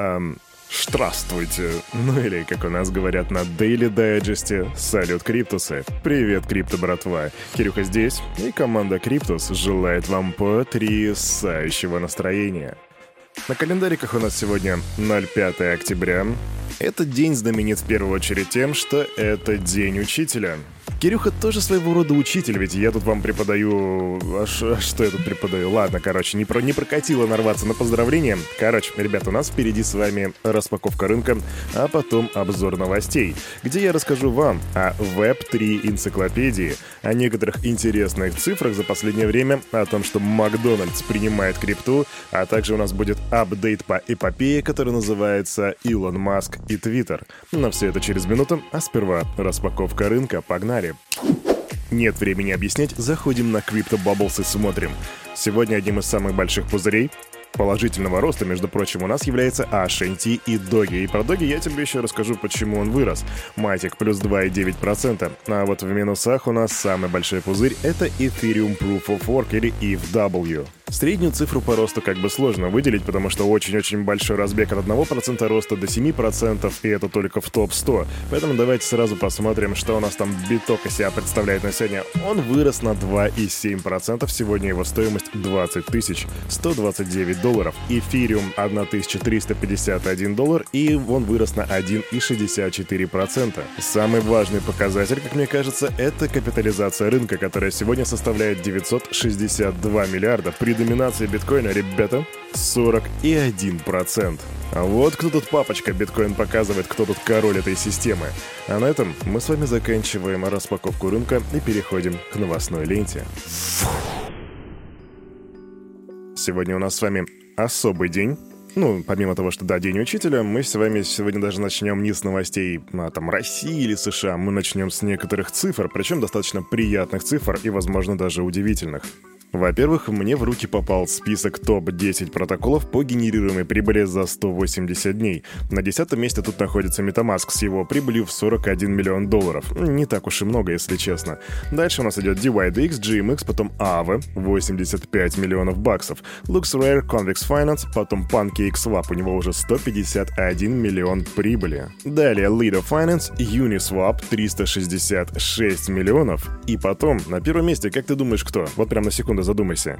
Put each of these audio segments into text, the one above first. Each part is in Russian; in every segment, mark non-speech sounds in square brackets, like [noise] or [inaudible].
эм, Здравствуйте. Ну или, как у нас говорят на Daily Digest, салют, Криптусы. Привет, Крипто, братва. Кирюха здесь, и команда Криптус желает вам потрясающего настроения. На календариках у нас сегодня 05 октября. Этот день знаменит в первую очередь тем, что это День Учителя — Кирюха тоже своего рода учитель, ведь я тут вам преподаю... А, ш... а что я тут преподаю? Ладно, короче, не, про... не прокатило нарваться на поздравления. Короче, ребята, у нас впереди с вами распаковка рынка, а потом обзор новостей, где я расскажу вам о Web3 энциклопедии, о некоторых интересных цифрах за последнее время, о том, что Макдональдс принимает крипту, а также у нас будет апдейт по эпопее, который называется Илон Маск и Твиттер. Но все это через минуту, а сперва распаковка рынка. Погнали! Нет времени объяснять, заходим на Crypto Bubbles и смотрим. Сегодня одним из самых больших пузырей положительного роста, между прочим, у нас является HNT и Доги. И про Доги я тебе еще расскажу, почему он вырос. Матик плюс 2,9%. А вот в минусах у нас самый большой пузырь — это Ethereum Proof of Work или ETHW. Среднюю цифру по росту как бы сложно выделить, потому что очень-очень большой разбег от 1% роста до 7%, и это только в топ-100. Поэтому давайте сразу посмотрим, что у нас там биток из себя представляет на сегодня. Он вырос на 2,7%, сегодня его стоимость 20 тысяч 129 долларов. Эфириум 1351 доллар, и он вырос на 1,64%. Самый важный показатель, как мне кажется, это капитализация рынка, которая сегодня составляет 962 миллиарда, доминации биткоина, ребята, 41%. А вот кто тут папочка, биткоин показывает, кто тут король этой системы. А на этом мы с вами заканчиваем распаковку рынка и переходим к новостной ленте. Сегодня у нас с вами особый день. Ну, помимо того, что да, День Учителя, мы с вами сегодня даже начнем не с новостей а, там России или США, мы начнем с некоторых цифр, причем достаточно приятных цифр и, возможно, даже удивительных. Во-первых, мне в руки попал список топ-10 протоколов по генерируемой прибыли за 180 дней. На десятом месте тут находится Metamask с его прибылью в 41 миллион долларов. Не так уж и много, если честно. Дальше у нас идет DYDX, GMX, потом Aave, 85 миллионов баксов. LuxRare, Convex Finance, потом PancakeSwap, у него уже 151 миллион прибыли. Далее Lido Finance, Uniswap, 366 миллионов. И потом, на первом месте, как ты думаешь, кто? Вот прям на секунду секунду задумайся.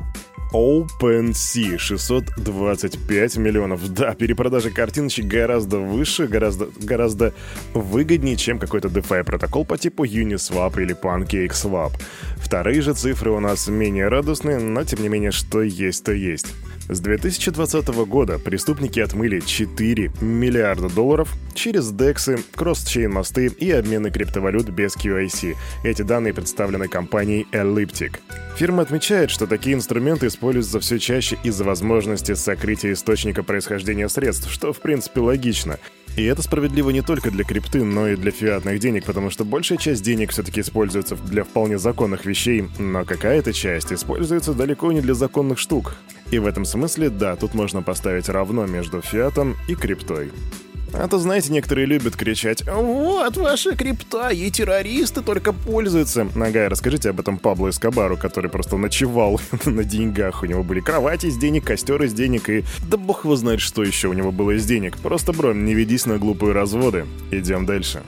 OpenSea 625 миллионов. Да, перепродажа картиночек гораздо выше, гораздо, гораздо выгоднее, чем какой-то DeFi протокол по типу Uniswap или PancakeSwap. Вторые же цифры у нас менее радостные, но тем не менее, что есть, то есть. С 2020 года преступники отмыли 4 миллиарда долларов через DEX, кросс-чейн мосты и обмены криптовалют без QIC. Эти данные представлены компанией Elliptic. Фирма отмечает, что такие инструменты используются все чаще из-за возможности сокрытия источника происхождения средств, что в принципе логично. И это справедливо не только для крипты, но и для фиатных денег, потому что большая часть денег все-таки используется для вполне законных вещей, но какая-то часть используется далеко не для законных штук. И в этом смысле, да, тут можно поставить равно между фиатом и криптой. А то, знаете, некоторые любят кричать «Вот ваша крипта, и террористы только пользуются». Нагай, расскажите об этом Пабло Эскобару, который просто ночевал [laughs] на деньгах. У него были кровати из денег, костер из денег и... Да бог его знает, что еще у него было из денег. Просто, бро, не ведись на глупые разводы. Идем дальше.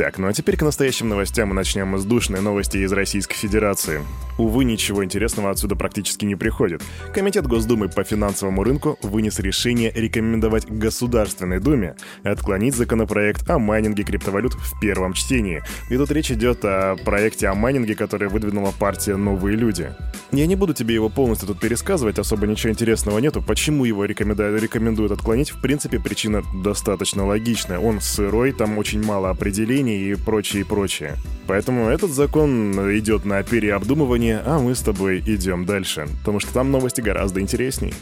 Так, ну а теперь к настоящим новостям мы начнем с душной новости из Российской Федерации. Увы, ничего интересного отсюда практически не приходит. Комитет Госдумы по финансовому рынку вынес решение рекомендовать Государственной Думе отклонить законопроект о майнинге криптовалют в первом чтении. И тут речь идет о проекте о майнинге, который выдвинула партия «Новые люди». Я не буду тебе его полностью тут пересказывать, особо ничего интересного нету. Почему его рекомендуют отклонить? В принципе, причина достаточно логичная. Он сырой, там очень мало определений и прочее, прочее. Поэтому этот закон идет на переобдумывание а мы с тобой идем дальше, потому что там новости гораздо интересней.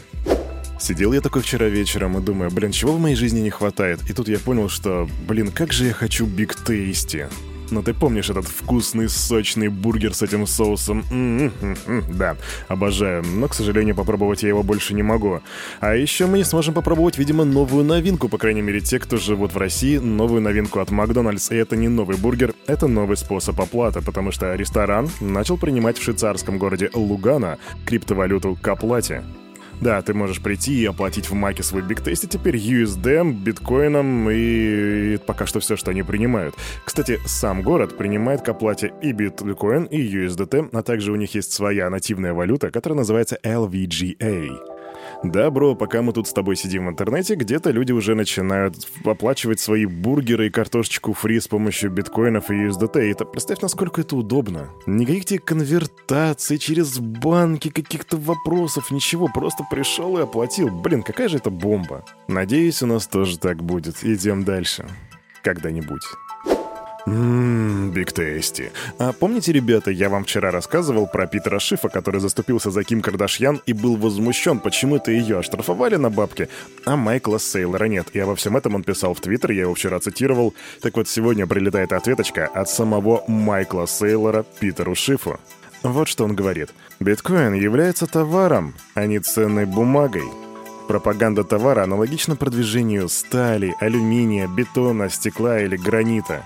Сидел я такой вчера вечером и думаю, блин, чего в моей жизни не хватает? И тут я понял, что, блин, как же я хочу Биг Тейсти. Но ты помнишь этот вкусный, сочный бургер с этим соусом? Да, обожаю. Но, к сожалению, попробовать я его больше не могу. А еще мы не сможем попробовать, видимо, новую новинку, по крайней мере, те, кто живут в России, новую новинку от Макдональдс. И это не новый бургер, это новый способ оплаты, потому что ресторан начал принимать в швейцарском городе Лугана криптовалюту к оплате. Да, ты можешь прийти и оплатить в Маке свой бигтест, и теперь USD, биткоином и... и пока что все, что они принимают. Кстати, сам город принимает к оплате и биткоин, и USDT, а также у них есть своя нативная валюта, которая называется LVGA. Да, бро, пока мы тут с тобой сидим в интернете, где-то люди уже начинают оплачивать свои бургеры и картошечку фри с помощью биткоинов и USDT. И это, представь, насколько это удобно. Никаких тебе конвертаций через банки, каких-то вопросов, ничего. Просто пришел и оплатил. Блин, какая же это бомба. Надеюсь, у нас тоже так будет. Идем дальше. Когда-нибудь. Ммм, Биг Тейсти. А помните, ребята, я вам вчера рассказывал про Питера Шифа, который заступился за Ким Кардашьян и был возмущен, почему это ее оштрафовали на бабки, а Майкла Сейлора нет. И обо всем этом он писал в Твиттер, я его вчера цитировал. Так вот, сегодня прилетает ответочка от самого Майкла Сейлора Питеру Шифу. Вот что он говорит. «Биткоин является товаром, а не ценной бумагой. Пропаганда товара аналогична продвижению стали, алюминия, бетона, стекла или гранита.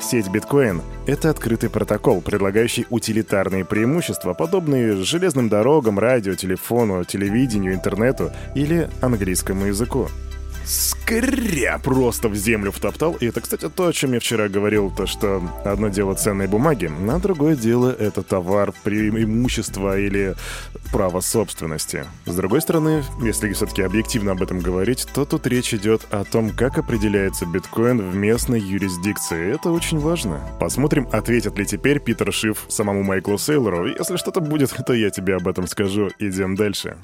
Сеть биткоин — это открытый протокол, предлагающий утилитарные преимущества, подобные железным дорогам, радио, телефону, телевидению, интернету или английскому языку скря просто в землю втоптал. И это, кстати, то, о чем я вчера говорил, то, что одно дело ценные бумаги, а другое дело это товар, преимущество или право собственности. С другой стороны, если все-таки объективно об этом говорить, то тут речь идет о том, как определяется биткоин в местной юрисдикции. Это очень важно. Посмотрим, ответит ли теперь Питер Шиф самому Майклу Сейлору. Если что-то будет, то я тебе об этом скажу. Идем дальше.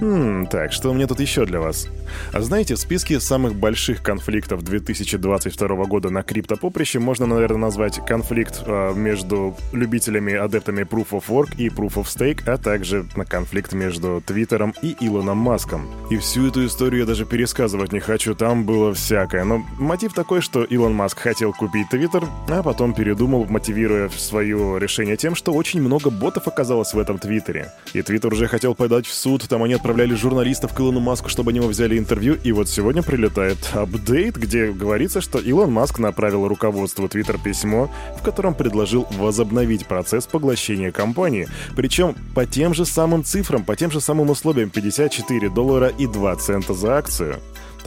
Хм, так, что у меня тут еще для вас? А знаете, в списке самых больших конфликтов 2022 года на криптопоприще можно, наверное, назвать конфликт э, между любителями, адептами Proof of Work и Proof of Stake, а также на конфликт между Твиттером и Илоном Маском. И всю эту историю я даже пересказывать не хочу, там было всякое. Но мотив такой, что Илон Маск хотел купить Твиттер, а потом передумал, мотивируя свое решение тем, что очень много ботов оказалось в этом Твиттере. И Твиттер уже хотел подать в суд, там они отправляли журналистов к Илону Маску, чтобы они его взяли интервью, и вот сегодня прилетает апдейт, где говорится, что Илон Маск направил руководству Twitter письмо, в котором предложил возобновить процесс поглощения компании, причем по тем же самым цифрам, по тем же самым условиям 54 доллара и 2 цента за акцию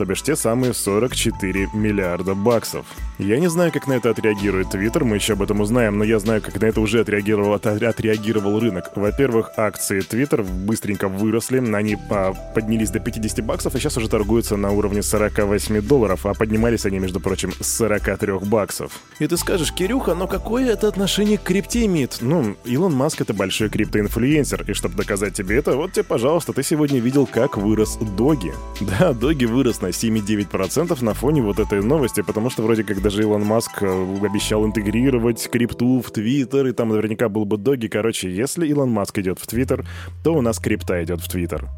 то бишь те самые 44 миллиарда баксов. Я не знаю, как на это отреагирует Твиттер, мы еще об этом узнаем, но я знаю, как на это уже отреагировал, от, отреагировал рынок. Во-первых, акции Твиттер быстренько выросли, они а, поднялись до 50 баксов, и сейчас уже торгуются на уровне 48 долларов, а поднимались они, между прочим, с 43 баксов. И ты скажешь, Кирюха, но какое это отношение к крипте имеет? Ну, Илон Маск это большой криптоинфлюенсер, и чтобы доказать тебе это, вот тебе, пожалуйста, ты сегодня видел, как вырос Доги. [laughs] Да, Доги вырос на 7,9% на фоне вот этой новости, потому что вроде как даже Илон Маск э, обещал интегрировать крипту в Твиттер, и там наверняка был бы доги. Короче, если Илон Маск идет в Твиттер, то у нас крипта идет в Твиттер.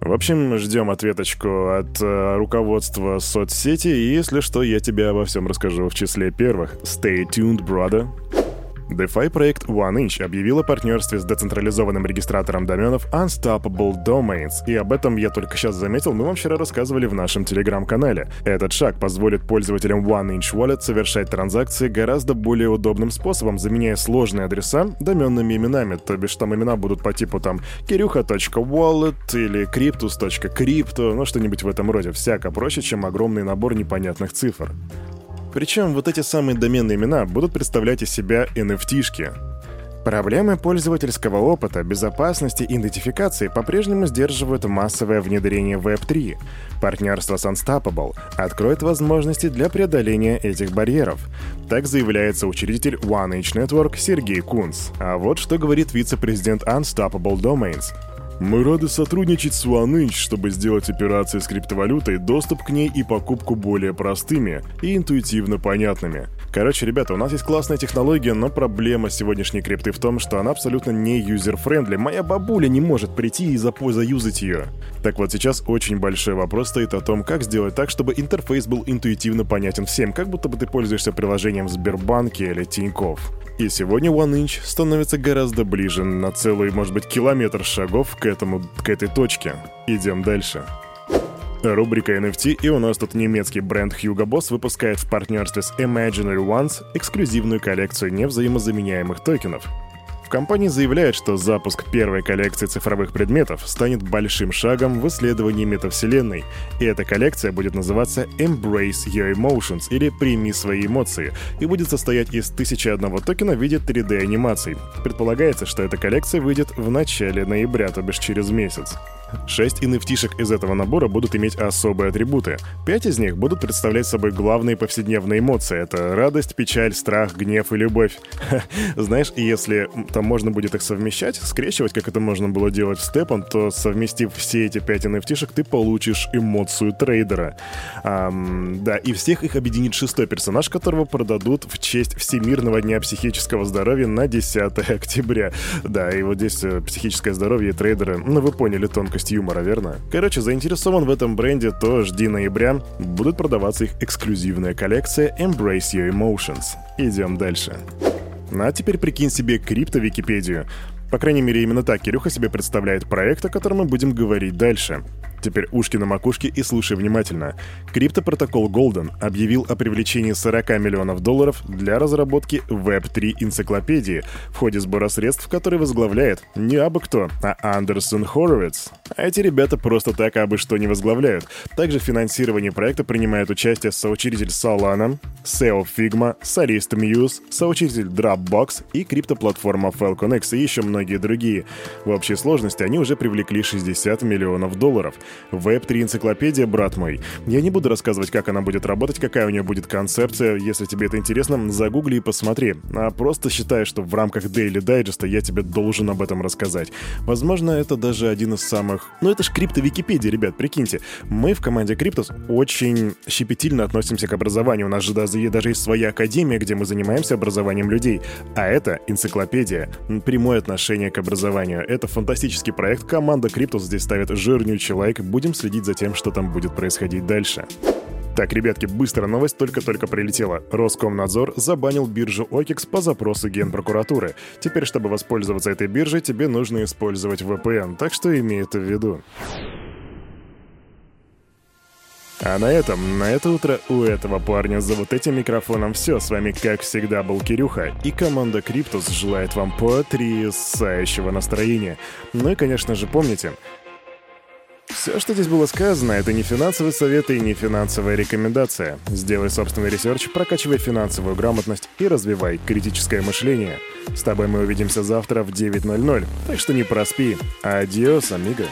В общем, ждем ответочку от э, руководства соцсети, и если что, я тебе обо всем расскажу в числе первых. Stay tuned, brother. DeFi проект OneInch объявил о партнерстве с децентрализованным регистратором доменов Unstoppable Domains, и об этом я только сейчас заметил, мы вам вчера рассказывали в нашем телеграм-канале. Этот шаг позволит пользователям OneInch Wallet совершать транзакции гораздо более удобным способом, заменяя сложные адреса доменными именами, то бишь там имена будут по типу там kirюха.wallet или cryptus.crypto, ну что-нибудь в этом роде, всяко проще, чем огромный набор непонятных цифр. Причем вот эти самые доменные имена будут представлять из себя NFT-шки. Проблемы пользовательского опыта, безопасности и идентификации по-прежнему сдерживают массовое внедрение Web3. Партнерство с Unstoppable откроет возможности для преодоления этих барьеров. Так заявляется учредитель OneH Network Сергей Кунц. А вот что говорит вице-президент Unstoppable Domains – мы рады сотрудничать с OneInch, чтобы сделать операции с криптовалютой, доступ к ней и покупку более простыми и интуитивно понятными. Короче, ребята, у нас есть классная технология, но проблема сегодняшней крипты в том, что она абсолютно не user-friendly. Моя бабуля не может прийти и заюзать ее. Так вот, сейчас очень большой вопрос стоит о том, как сделать так, чтобы интерфейс был интуитивно понятен всем, как будто бы ты пользуешься приложением в Сбербанке или Тинькофф. И сегодня 1inch становится гораздо ближе на целый, может быть, километр шагов к этому, к этой точке. Идем дальше. Рубрика NFT, и у нас тут немецкий бренд Hugo Boss выпускает в партнерстве с Imaginary Ones эксклюзивную коллекцию невзаимозаменяемых токенов. В компании заявляют, что запуск первой коллекции цифровых предметов станет большим шагом в исследовании метавселенной, и эта коллекция будет называться Embrace Your Emotions или «Прими свои эмоции» и будет состоять из тысячи одного токена в виде 3D-анимаций. Предполагается, что эта коллекция выйдет в начале ноября, то бишь через месяц. Шесть NFT-шек из этого набора будут иметь особые атрибуты. Пять из них будут представлять собой главные повседневные эмоции. Это радость, печаль, страх, гнев и любовь. Знаешь, если там можно будет их совмещать, скрещивать, как это можно было делать в Степан, то совместив все эти пять NFT-шек, ты получишь эмоцию трейдера. Ам, да, и всех их объединит шестой персонаж, которого продадут в честь Всемирного дня психического здоровья на 10 октября. Да, и вот здесь э, психическое здоровье и трейдеры, ну вы поняли тонкость тонкость юмора, верно? Короче, заинтересован в этом бренде, то жди ноября. Будет продаваться их эксклюзивная коллекция Embrace Your Emotions. Идем дальше. Ну, а теперь прикинь себе крипто-википедию. По крайней мере, именно так Кирюха себе представляет проект, о котором мы будем говорить дальше. Теперь ушки на макушке и слушай внимательно. Криптопротокол Golden объявил о привлечении 40 миллионов долларов для разработки Web3 энциклопедии в ходе сбора средств, который возглавляет не абы кто, а Андерсон Хоровиц. А эти ребята просто так абы что не возглавляют. Также в финансировании проекта принимает участие соучредитель Solana, SEO Figma, Solist Muse, соучредитель Dropbox и криптоплатформа FalconX и еще многие другие. В общей сложности они уже привлекли 60 миллионов долларов. Web3 энциклопедия, брат мой. Я не буду рассказывать, как она будет работать, какая у нее будет концепция. Если тебе это интересно, загугли и посмотри. А просто считаю, что в рамках Daily Digest я тебе должен об этом рассказать. Возможно, это даже один из самых... Ну, это ж крипто Википедия, ребят, прикиньте. Мы в команде Криптус очень щепетильно относимся к образованию. У нас же даже, даже есть своя академия, где мы занимаемся образованием людей. А это энциклопедия. Прямое отношение к образованию. Это фантастический проект. Команда Криптус здесь ставит жирнючий лайк, будем следить за тем, что там будет происходить дальше. Так, ребятки, быстрая новость только-только прилетела. Роскомнадзор забанил биржу OKEX по запросу Генпрокуратуры. Теперь, чтобы воспользоваться этой биржей, тебе нужно использовать VPN, так что имей это в виду. А на этом, на это утро у этого парня за вот этим микрофоном все. С вами, как всегда, был Кирюха, и команда Криптус желает вам потрясающего настроения. Ну и, конечно же, помните, все, что здесь было сказано, это не финансовый совет и не финансовая рекомендация. Сделай собственный research, прокачивай финансовую грамотность и развивай критическое мышление. С тобой мы увидимся завтра в 9.00, так что не проспи. Adiós, amigo.